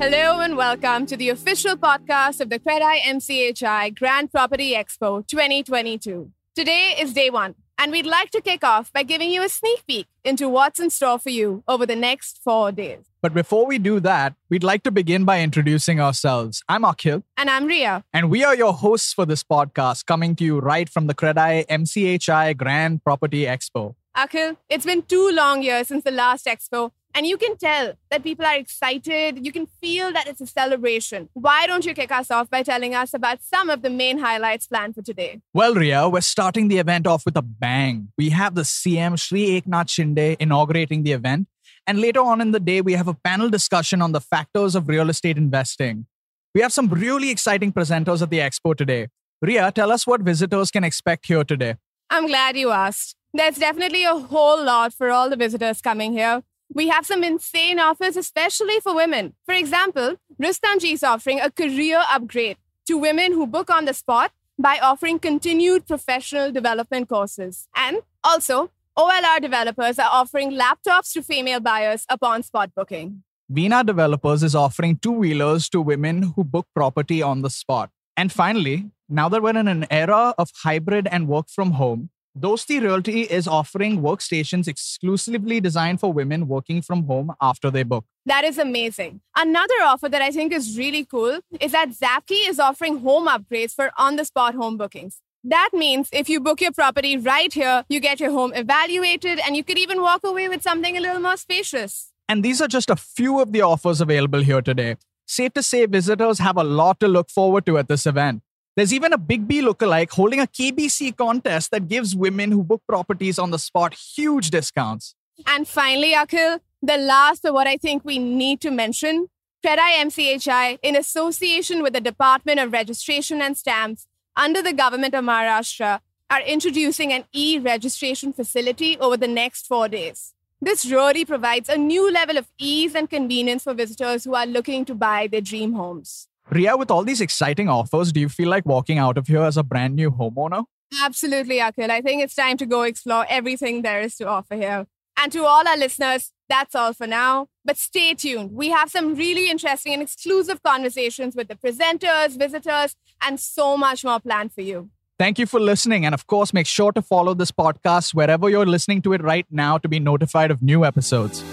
Hello and welcome to the official podcast of the Credai MCHI Grand Property Expo 2022. Today is day one, and we'd like to kick off by giving you a sneak peek into what's in store for you over the next four days. But before we do that, we'd like to begin by introducing ourselves. I'm Akhil, And I'm Rhea. and we are your hosts for this podcast, coming to you right from the Credai MCHI Grand Property Expo. Akhil, it's been two long years since the last expo, and you can tell that people are excited. You can feel that it's a celebration. Why don't you kick us off by telling us about some of the main highlights planned for today? Well, Rhea, we're starting the event off with a bang. We have the CM Sri Eknath Shinde inaugurating the event. And later on in the day, we have a panel discussion on the factors of real estate investing. We have some really exciting presenters at the expo today. Rhea, tell us what visitors can expect here today. I'm glad you asked. There's definitely a whole lot for all the visitors coming here. We have some insane offers, especially for women. For example, Rustomjee is offering a career upgrade to women who book on the spot by offering continued professional development courses. And also, OLR developers are offering laptops to female buyers upon spot booking. Veena Developers is offering two wheelers to women who book property on the spot. And finally, now that we're in an era of hybrid and work from home, Dosti Realty is offering workstations exclusively designed for women working from home after they book. That is amazing. Another offer that I think is really cool is that Zapkey is offering home upgrades for on the spot home bookings. That means if you book your property right here, you get your home evaluated and you could even walk away with something a little more spacious. And these are just a few of the offers available here today. Safe to say, visitors have a lot to look forward to at this event. There's even a Big B lookalike holding a KBC contest that gives women who book properties on the spot huge discounts. And finally, Akhil, the last of what I think we need to mention Credai MCHI, in association with the Department of Registration and Stamps under the government of Maharashtra, are introducing an e registration facility over the next four days. This really provides a new level of ease and convenience for visitors who are looking to buy their dream homes. Rhea, with all these exciting offers, do you feel like walking out of here as a brand new homeowner? Absolutely, Akhil. I think it's time to go explore everything there is to offer here. And to all our listeners, that's all for now. But stay tuned. We have some really interesting and exclusive conversations with the presenters, visitors, and so much more planned for you. Thank you for listening. And of course, make sure to follow this podcast wherever you're listening to it right now to be notified of new episodes.